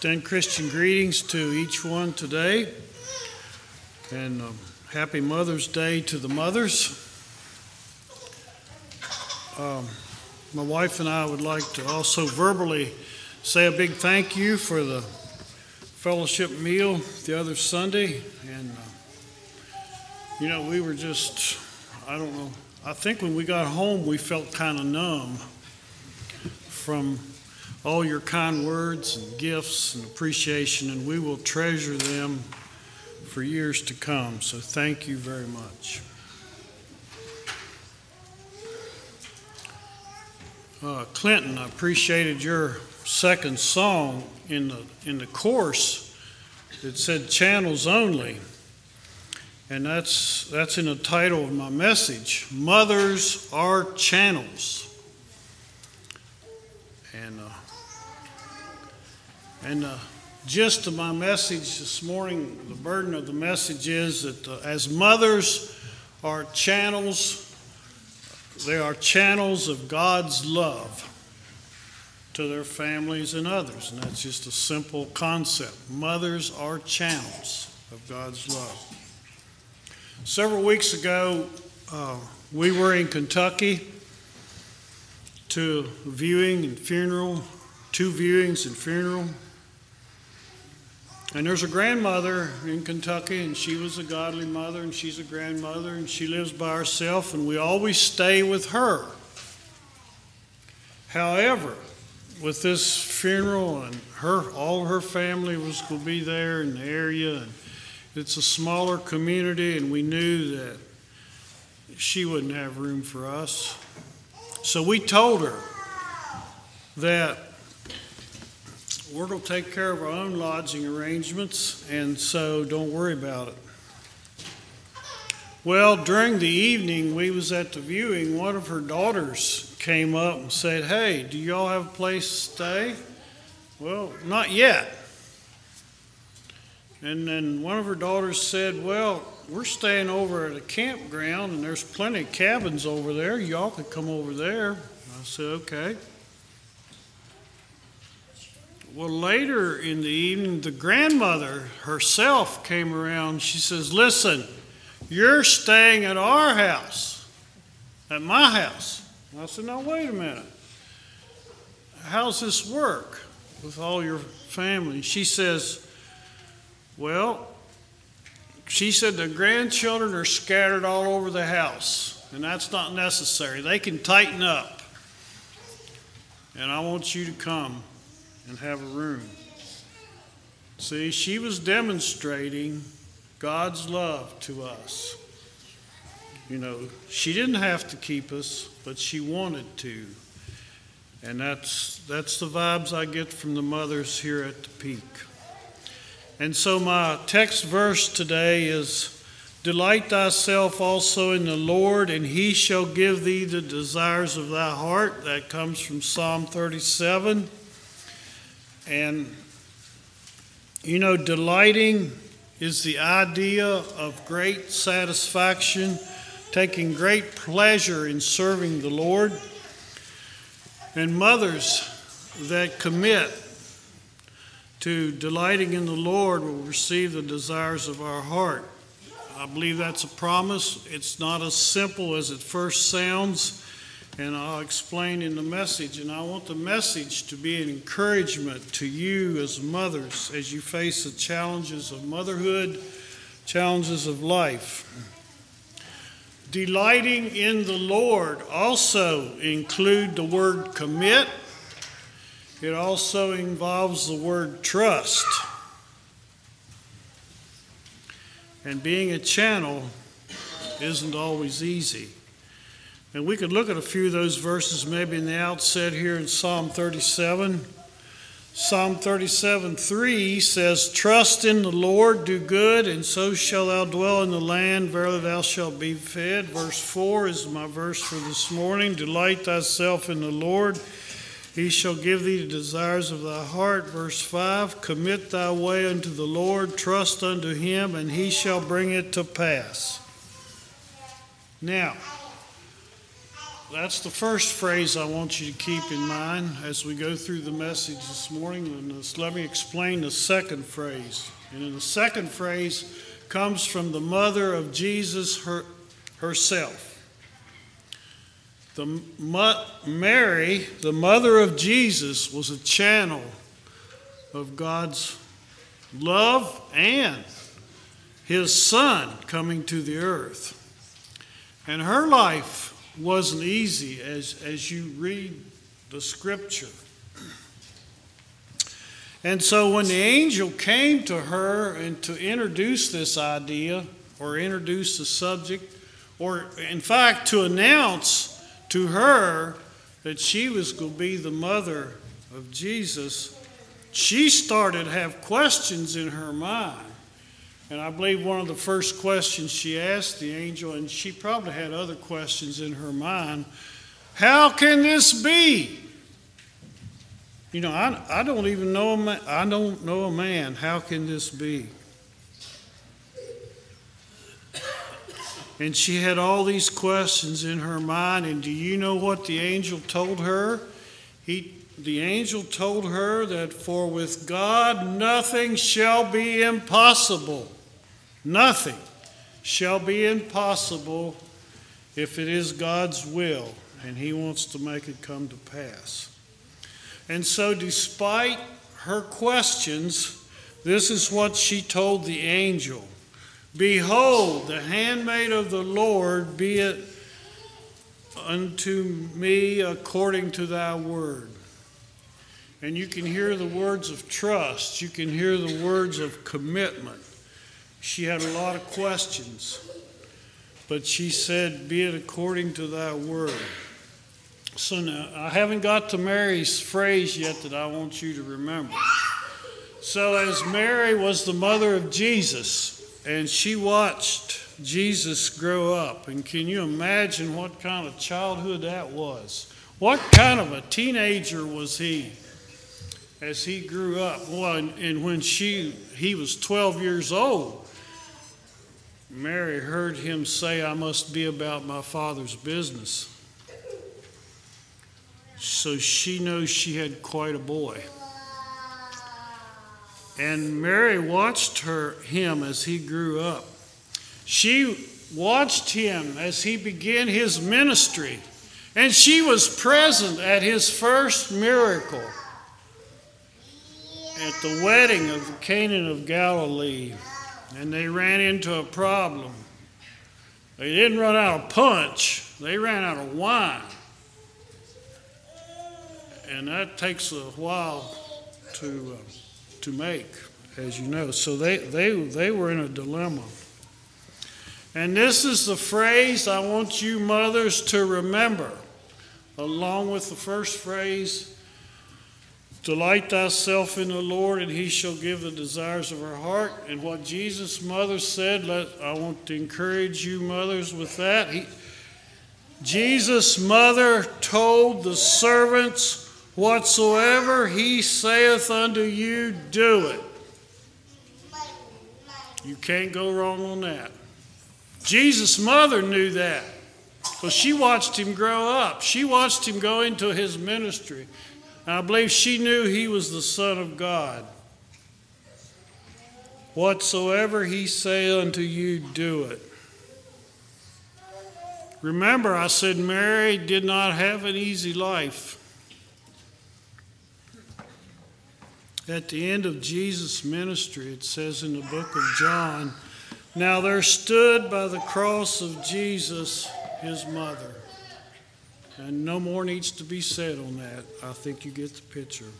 extend Christian greetings to each one today. And um, happy Mother's Day to the mothers. Um, my wife and I would like to also verbally say a big thank you for the fellowship meal the other Sunday. And, uh, you know, we were just, I don't know, I think when we got home, we felt kind of numb from all your kind words and gifts and appreciation, and we will treasure them for years to come. So thank you very much. Uh, Clinton, I appreciated your second song in the in the course. It said channels only, and that's that's in the title of my message. Mothers are channels, and uh, and the gist of my message this morning, the burden of the message is that uh, as mothers are channels, they are channels of God's love to their families and others. And that's just a simple concept. Mothers are channels of God's love. Several weeks ago, uh, we were in Kentucky to viewing and funeral, two viewings and funeral and there's a grandmother in Kentucky, and she was a godly mother, and she's a grandmother, and she lives by herself, and we always stay with her. However, with this funeral, and her, all her family was going to be there in the area, and it's a smaller community, and we knew that she wouldn't have room for us. So we told her that we're going to take care of our own lodging arrangements, and so don't worry about it. Well, during the evening, we was at the viewing. One of her daughters came up and said, "Hey, do y'all have a place to stay?" Well, not yet. And then one of her daughters said, "Well, we're staying over at a campground, and there's plenty of cabins over there. Y'all could come over there." I said, "Okay." Well, later in the evening, the grandmother herself came around. She says, Listen, you're staying at our house, at my house. I said, Now, wait a minute. How's this work with all your family? She says, Well, she said the grandchildren are scattered all over the house, and that's not necessary. They can tighten up. And I want you to come and have a room. See, she was demonstrating God's love to us. You know, she didn't have to keep us, but she wanted to. And that's, that's the vibes I get from the mothers here at the peak. And so my text verse today is Delight thyself also in the Lord, and he shall give thee the desires of thy heart. That comes from Psalm 37. And, you know, delighting is the idea of great satisfaction, taking great pleasure in serving the Lord. And mothers that commit to delighting in the Lord will receive the desires of our heart. I believe that's a promise. It's not as simple as it first sounds and I'll explain in the message. And I want the message to be an encouragement to you as mothers as you face the challenges of motherhood, challenges of life. Delighting in the Lord also include the word commit. It also involves the word trust. And being a channel isn't always easy. And we could look at a few of those verses maybe in the outset here in Psalm 37. Psalm 37 3 says, Trust in the Lord, do good, and so shalt thou dwell in the land. Verily thou shalt be fed. Verse 4 is my verse for this morning. Delight thyself in the Lord. He shall give thee the desires of thy heart. Verse 5 Commit thy way unto the Lord, trust unto him, and he shall bring it to pass. Now, that's the first phrase I want you to keep in mind as we go through the message this morning. And let me explain the second phrase. And the second phrase comes from the mother of Jesus her, herself. The Mary, the mother of Jesus, was a channel of God's love and his son coming to the earth. And her life wasn't easy as, as you read the scripture. And so when the angel came to her and to introduce this idea or introduce the subject, or in fact to announce to her that she was going to be the mother of Jesus, she started to have questions in her mind. And I believe one of the first questions she asked the angel, and she probably had other questions in her mind How can this be? You know, I, I don't even know a man, I don't know a man. How can this be? And she had all these questions in her mind. And do you know what the angel told her? He, the angel told her that for with God nothing shall be impossible. Nothing shall be impossible if it is God's will and He wants to make it come to pass. And so, despite her questions, this is what she told the angel Behold, the handmaid of the Lord, be it unto me according to thy word. And you can hear the words of trust, you can hear the words of commitment. She had a lot of questions, but she said, Be it according to thy word. So now, I haven't got to Mary's phrase yet that I want you to remember. So, as Mary was the mother of Jesus, and she watched Jesus grow up, and can you imagine what kind of childhood that was? What kind of a teenager was he as he grew up? Well, and, and when she he was 12 years old, Mary heard him say, I must be about my father's business. So she knows she had quite a boy. And Mary watched her him as he grew up. She watched him as he began his ministry. And she was present at his first miracle at the wedding of Cana of Galilee and they ran into a problem. They didn't run out of punch, they ran out of wine. And that takes a while to, uh, to make, as you know. So they, they, they were in a dilemma. And this is the phrase I want you mothers to remember, along with the first phrase Delight thyself in the Lord, and he shall give the desires of her heart. And what Jesus' mother said, let, I want to encourage you, mothers, with that. He, Jesus' mother told the servants, Whatsoever he saith unto you, do it. You can't go wrong on that. Jesus' mother knew that. Because she watched him grow up. She watched him go into his ministry. And I believe she knew he was the Son of God. Whatsoever he say unto you, do it. Remember, I said Mary did not have an easy life. At the end of Jesus' ministry, it says in the book of John, Now there stood by the cross of Jesus his mother. And no more needs to be said on that. I think you get the picture.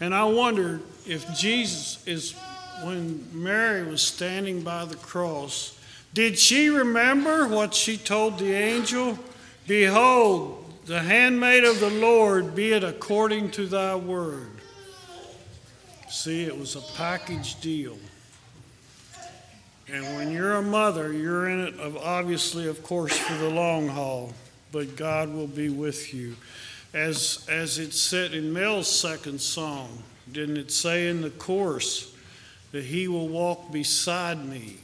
And I wonder if Jesus is, when Mary was standing by the cross, did she remember what she told the angel? Behold, the handmaid of the Lord, be it according to thy word. See, it was a package deal. And when you're a mother, you're in it, of obviously, of course, for the long haul but God will be with you. As, as it said in Mel's second song, didn't it say in the chorus that He will walk beside me?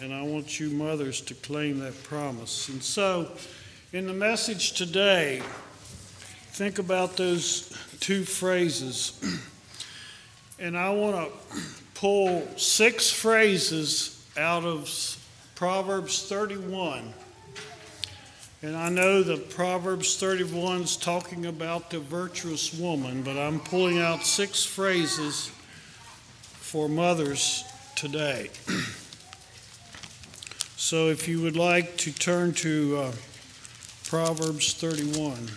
And I want you mothers to claim that promise. And so, In the message today, think about those two phrases. And I want to pull six phrases out of Proverbs 31. And I know that Proverbs 31 is talking about the virtuous woman, but I'm pulling out six phrases for mothers today. so if you would like to turn to uh, Proverbs 31.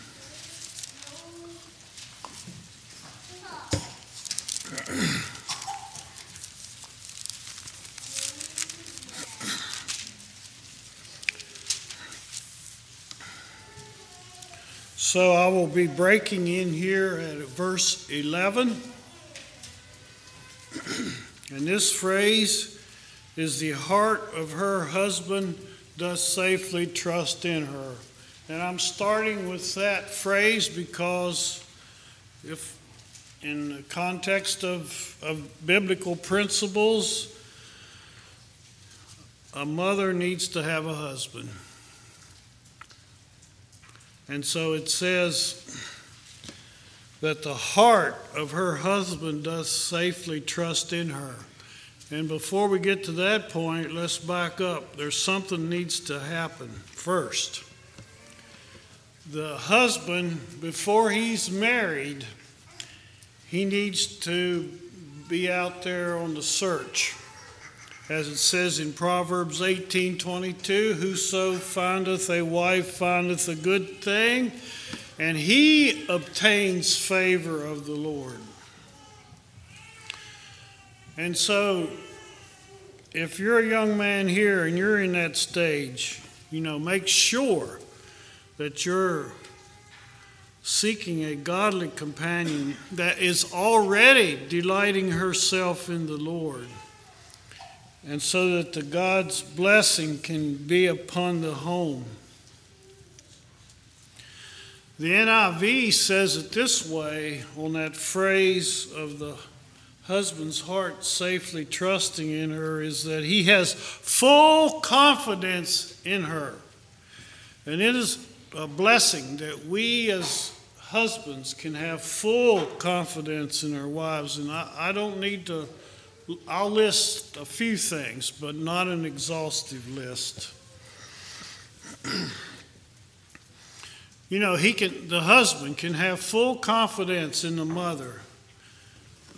So I will be breaking in here at verse 11. and this phrase is the heart of her husband does safely trust in her. And I'm starting with that phrase because if in the context of, of biblical principles, a mother needs to have a husband. And so it says that the heart of her husband does safely trust in her. And before we get to that point, let's back up. There's something needs to happen first. The husband, before he's married, he needs to be out there on the search as it says in Proverbs 18:22, whoso findeth a wife findeth a good thing, and he obtains favor of the Lord. And so if you're a young man here and you're in that stage, you know, make sure that you're seeking a godly companion that is already delighting herself in the Lord and so that the God's blessing can be upon the home. The NIV says it this way on that phrase of the husband's heart safely trusting in her is that he has full confidence in her. And it is a blessing that we as husbands can have full confidence in our wives. And I, I don't need to I'll list a few things, but not an exhaustive list. you know, he can the husband can have full confidence in the mother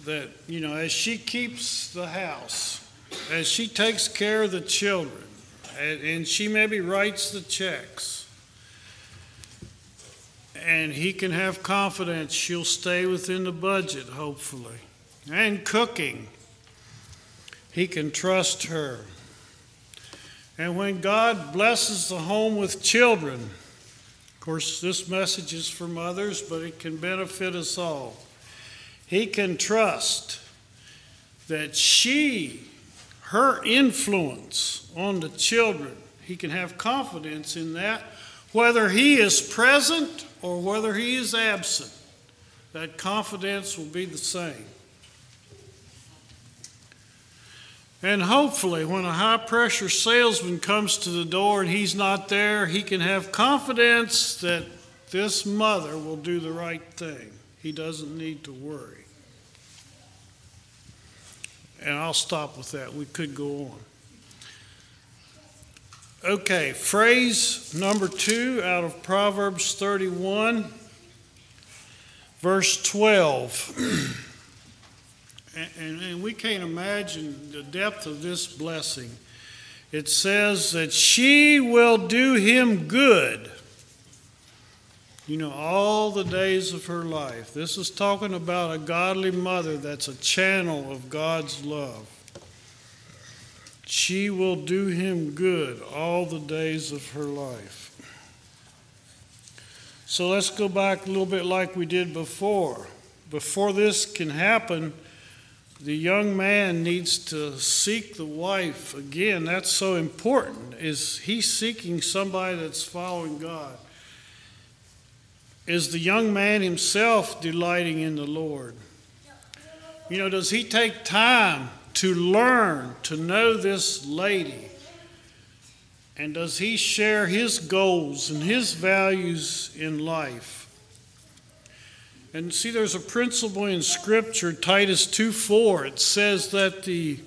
that, you know, as she keeps the house, as she takes care of the children, and, and she maybe writes the checks, and he can have confidence she'll stay within the budget, hopefully, and cooking he can trust her. And when God blesses the home with children, of course, this message is for mothers, but it can benefit us all. He can trust that she, her influence on the children, he can have confidence in that, whether he is present or whether he is absent. That confidence will be the same. And hopefully, when a high pressure salesman comes to the door and he's not there, he can have confidence that this mother will do the right thing. He doesn't need to worry. And I'll stop with that. We could go on. Okay, phrase number two out of Proverbs 31, verse 12. And, and, we can't imagine the depth of this blessing. It says that she will do him good, you know, all the days of her life. This is talking about a godly mother that's a channel of God's love. She will do him good all the days of her life. So let's go back a little bit like we did before. Before this can happen, the young man needs to seek the wife again. That's so important is he seeking somebody that's following god? Is the young man himself delighting in the lord? You know does he take time to learn to know this lady? And does he share his goals and his values in life? And see, there's a principle in Scripture, Titus 2 4. It says that the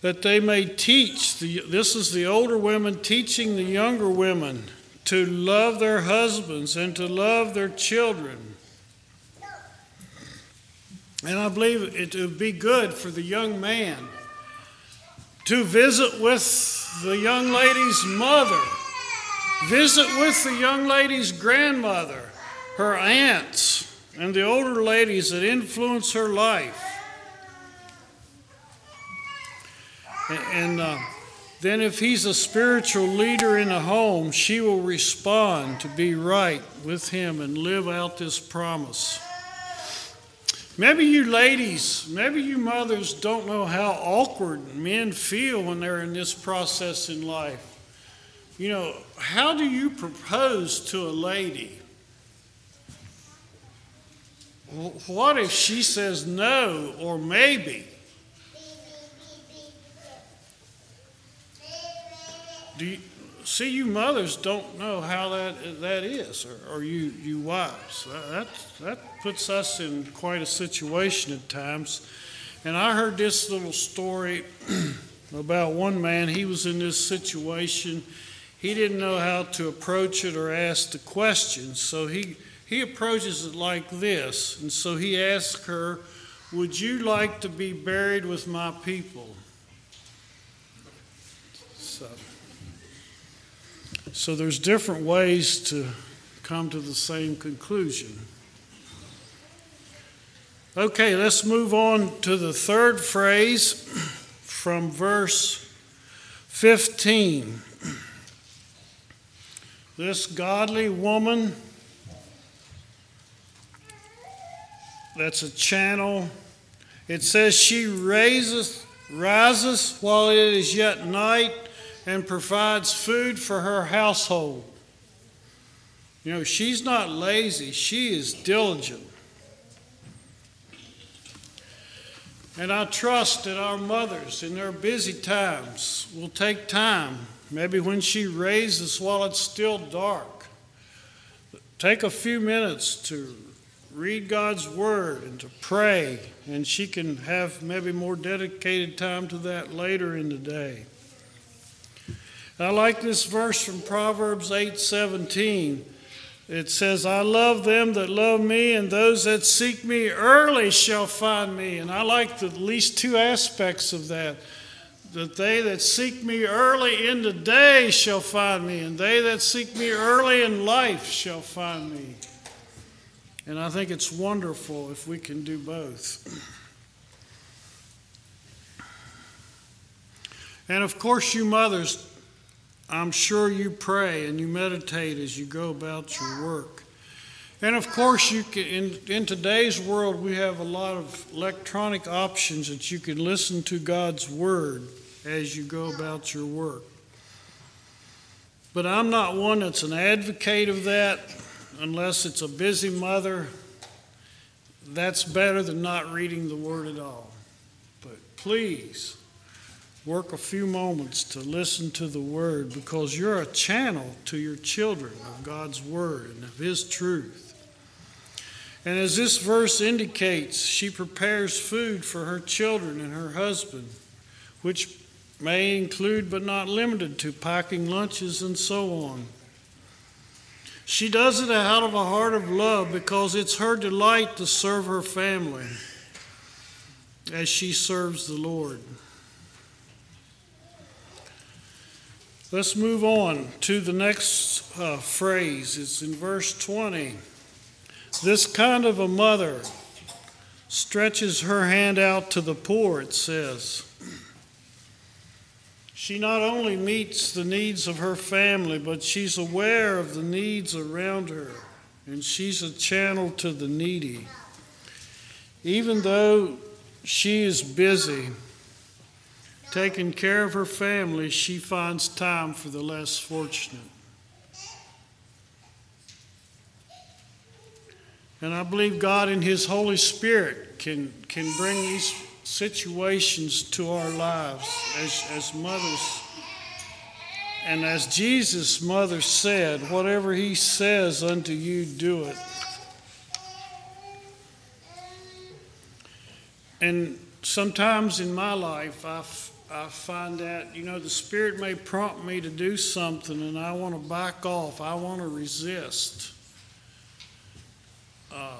that they may teach the, this is the older women teaching the younger women to love their husbands and to love their children. And I believe it would be good for the young man to visit with the young lady's mother, visit with the young lady's grandmother, her aunts, and the older ladies that influence her life. And uh, then, if he's a spiritual leader in a home, she will respond to be right with him and live out this promise. Maybe you ladies, maybe you mothers don't know how awkward men feel when they're in this process in life. You know, how do you propose to a lady? What if she says no or maybe? Do you, see, you mothers don't know how that that is, or, or you you wives. That that puts us in quite a situation at times. And I heard this little story about one man. He was in this situation. He didn't know how to approach it or ask the questions, so he he approaches it like this. And so he asks her, "Would you like to be buried with my people?" So. So there's different ways to come to the same conclusion. Okay, let's move on to the third phrase from verse 15. This godly woman, that's a channel. It says she raises, rises while it is yet night and provides food for her household. You know, she's not lazy, she is diligent. And I trust that our mothers, in their busy times, will take time, maybe when she raises while it's still dark, take a few minutes to read God's Word and to pray, and she can have maybe more dedicated time to that later in the day. I like this verse from Proverbs 8:17. It says, I love them that love me, and those that seek me early shall find me. And I like the, at least two aspects of that. That they that seek me early in the day shall find me, and they that seek me early in life shall find me. And I think it's wonderful if we can do both. And of course, you mothers, I'm sure you pray and you meditate as you go about your work. And of course, you can, in, in today's world, we have a lot of electronic options that you can listen to God's Word as you go about your work. But I'm not one that's an advocate of that unless it's a busy mother. That's better than not reading the Word at all. But please, work a few moments to listen to the Word because you're a channel to your children of God's Word and of His truth. And as this verse indicates, she prepares food for her children and her husband, which may include but not limited to packing lunches and so on. She does it out of a heart of love because it's her delight to serve her family as she serves the Lord. Let's move on to the next uh, phrase. It's in verse 20. This kind of a mother stretches her hand out to the poor, it says. She not only meets the needs of her family, but she's aware of the needs around her, and she's a channel to the needy. Even though she is busy, taking care of her family, she finds time for the less fortunate. And I believe God in His Holy Spirit can, can bring these situations to our lives as, as mothers And as Jesus' mother said, whatever he says unto you, do it. And sometimes in my life, I, I find that, you know, the Spirit may prompt me to do something and I want to back off, I want to resist. Uh,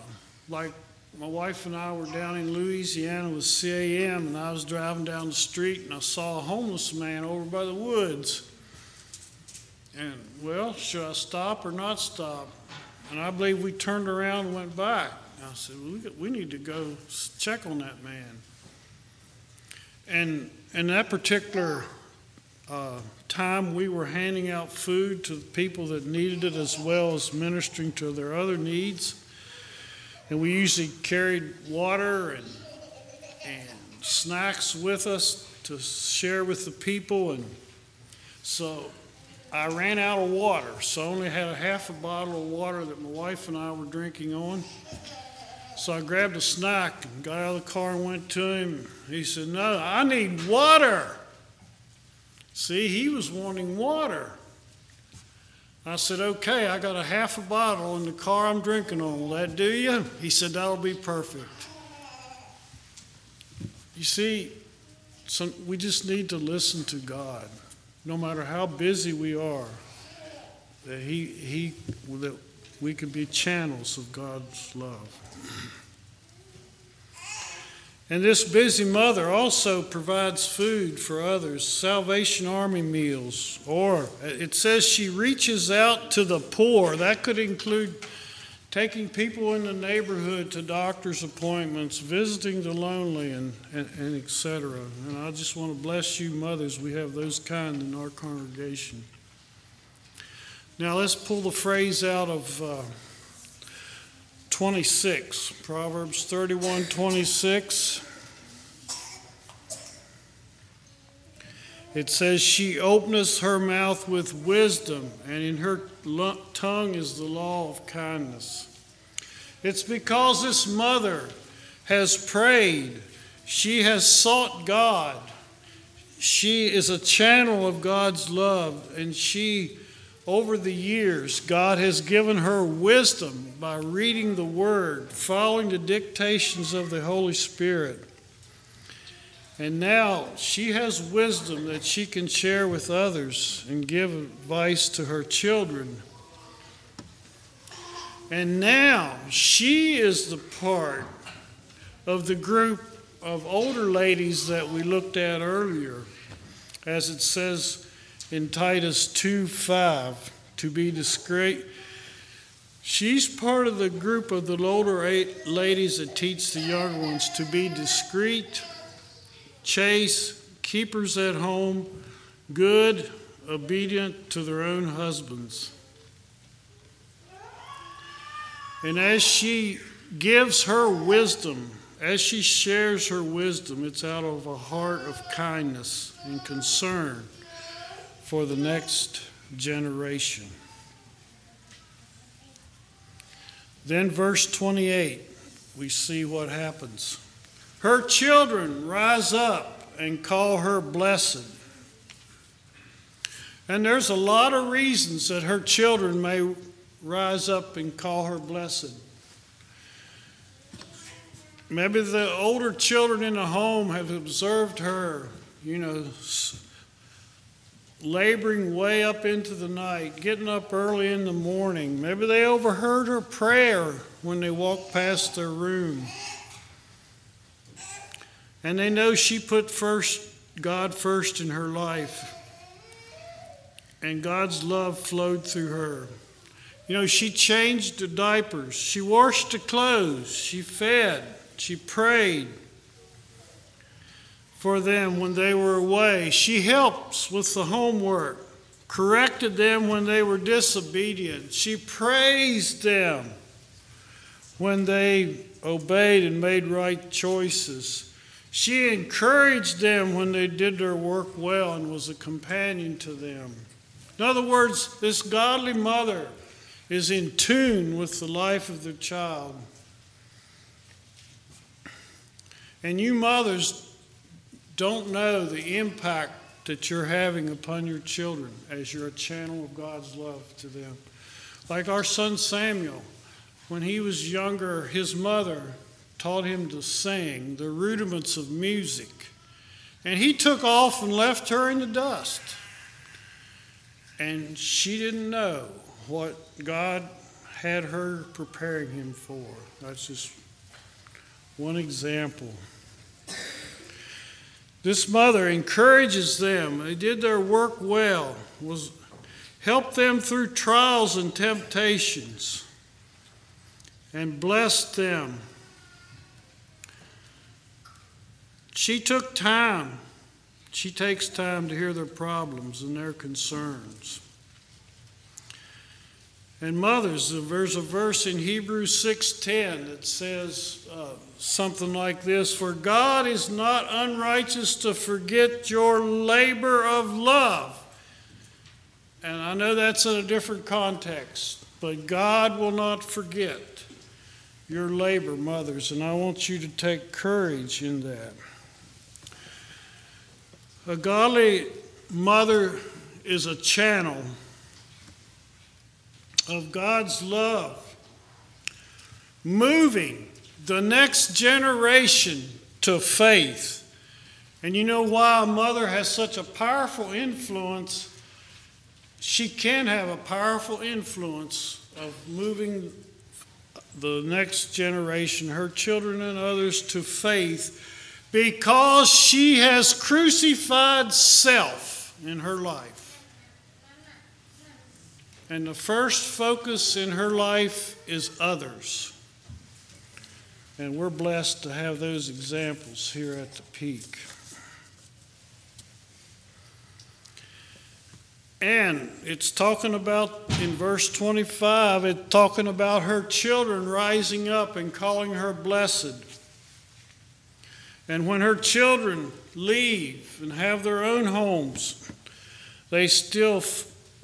like my wife and I were down in Louisiana with CAM, and I was driving down the street and I saw a homeless man over by the woods. And, well, should I stop or not stop? And I believe we turned around and went back. I said, well, we, we need to go check on that man. And in that particular uh, time, we were handing out food to people that needed it as well as ministering to their other needs. And we usually carried water and, and snacks with us to share with the people. And so I ran out of water, so I only had a half a bottle of water that my wife and I were drinking on. So I grabbed a snack and got out of the car and went to him. He said, No, I need water. See, he was wanting water. I said, Okay, I got a half a bottle in the car I'm drinking on. Will that do you? He said, That'll be perfect. You see, some, we just need to listen to God, no matter how busy we are, that He, he that we can be channels of God's love. And this busy mother also provides food for others, Salvation Army meals, or it says she reaches out to the poor. That could include taking people in the neighborhood to doctor's appointments, visiting the lonely, and, and, and etc. And I just want to bless you, mothers. We have those kind in our congregation. Now let's pull the phrase out of. Uh, 26, Proverbs 31 26. It says, She openeth her mouth with wisdom, and in her tongue is the law of kindness. It's because this mother has prayed, she has sought God. She is a channel of God's love, and she over the years, God has given her wisdom by reading the Word, following the dictations of the Holy Spirit. And now she has wisdom that she can share with others and give advice to her children. And now she is the part of the group of older ladies that we looked at earlier, as it says in Titus 2 5 to be discreet. She's part of the group of the older eight ladies that teach the younger ones to be discreet, chaste, keepers at home, good, obedient to their own husbands. And as she gives her wisdom, as she shares her wisdom, it's out of a heart of kindness and concern for the next generation. Then, verse 28, we see what happens. Her children rise up and call her blessed. And there's a lot of reasons that her children may rise up and call her blessed. Maybe the older children in the home have observed her, you know, laboring way up into the night, getting up early in the morning. Maybe they overheard her prayer when they walked past their room. And they know she put first God first in her life. And God's love flowed through her. You know, she changed the diapers, she washed the clothes, she fed, she prayed for them when they were away. She helps with the homework, corrected them when they were disobedient. She praised them when they obeyed and made right choices. She encouraged them when they did their work well and was a companion to them. In other words, this godly mother is in tune with the life of their child. And you mothers don't know the impact that you're having upon your children as you're a channel of God's love to them. Like our son Samuel, when he was younger, his mother taught him to sing the rudiments of music. And he took off and left her in the dust. And she didn't know what God had her preparing him for. That's just one example. This mother encourages them. They did their work well, was helped them through trials and temptations, and blessed them. She took time. She takes time to hear their problems and their concerns. And mothers, there's a verse in Hebrews 6:10 that says uh, something like this: "For God is not unrighteous to forget your labor of love." And I know that's in a different context, but God will not forget your labor, mothers, and I want you to take courage in that. A godly mother is a channel of God's love, moving the next generation to faith. And you know why a mother has such a powerful influence? She can have a powerful influence of moving the next generation, her children and others, to faith because she has crucified self in her life. And the first focus in her life is others. And we're blessed to have those examples here at the peak. And it's talking about, in verse 25, it's talking about her children rising up and calling her blessed. And when her children leave and have their own homes, they still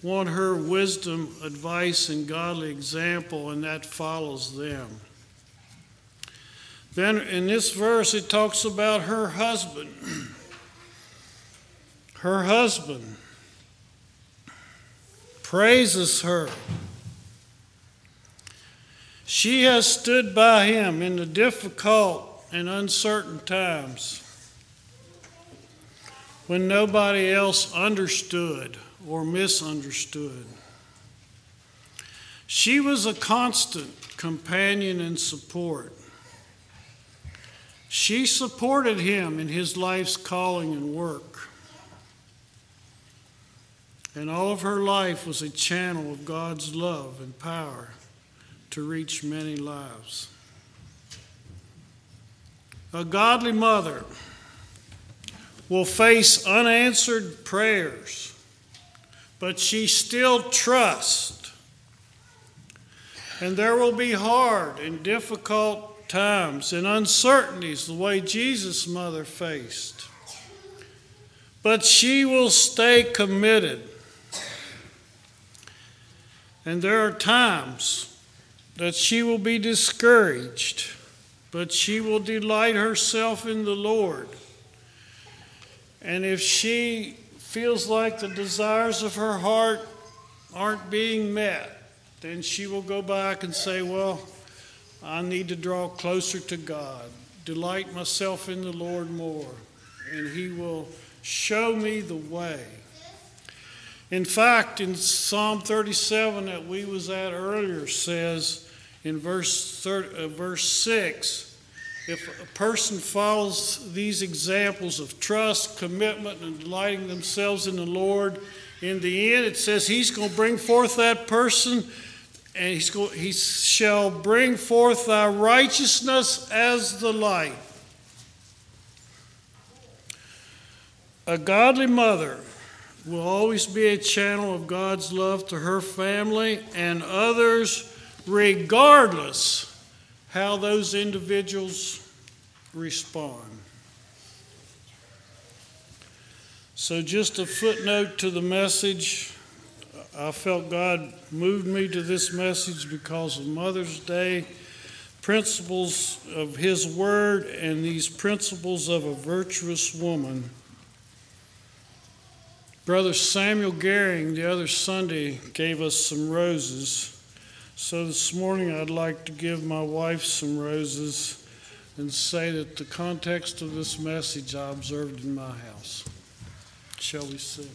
want her wisdom, advice, and godly example, and that follows them. Then in this verse, it talks about her husband. her husband praises her. She has stood by him in the difficult and uncertain times when nobody else understood or misunderstood. She was a constant companion and support. She supported him in his life's calling and work. And all of her life was a channel of God's love and power to reach many lives. A godly mother will face unanswered prayers but she still trusts. And there will be hard and difficult times and uncertainties the way Jesus' mother faced. But she will stay committed. And there are times that she will be discouraged, but she will delight herself in the Lord. And if she feels like the desires of her heart aren't being met, then she will go back and say, Well, I need to draw closer to God, delight myself in the Lord more, and He will show me the way. In fact, in Psalm 37 that we was at earlier says in verse, 30, uh, verse 6, if a person follows these examples of trust, commitment, and delighting themselves in the Lord, in the end it says he's going to bring forth that person and he's going, he shall bring forth thy righteousness as the light. A godly mother will always be a channel of God's love to her family and others, regardless how those individuals respond. So, just a footnote to the message. I felt God moved me to this message because of Mother's Day, principles of His Word, and these principles of a virtuous woman. Brother Samuel Gehring, the other Sunday, gave us some roses. So this morning, I'd like to give my wife some roses and say that the context of this message I observed in my house. Shall we sing?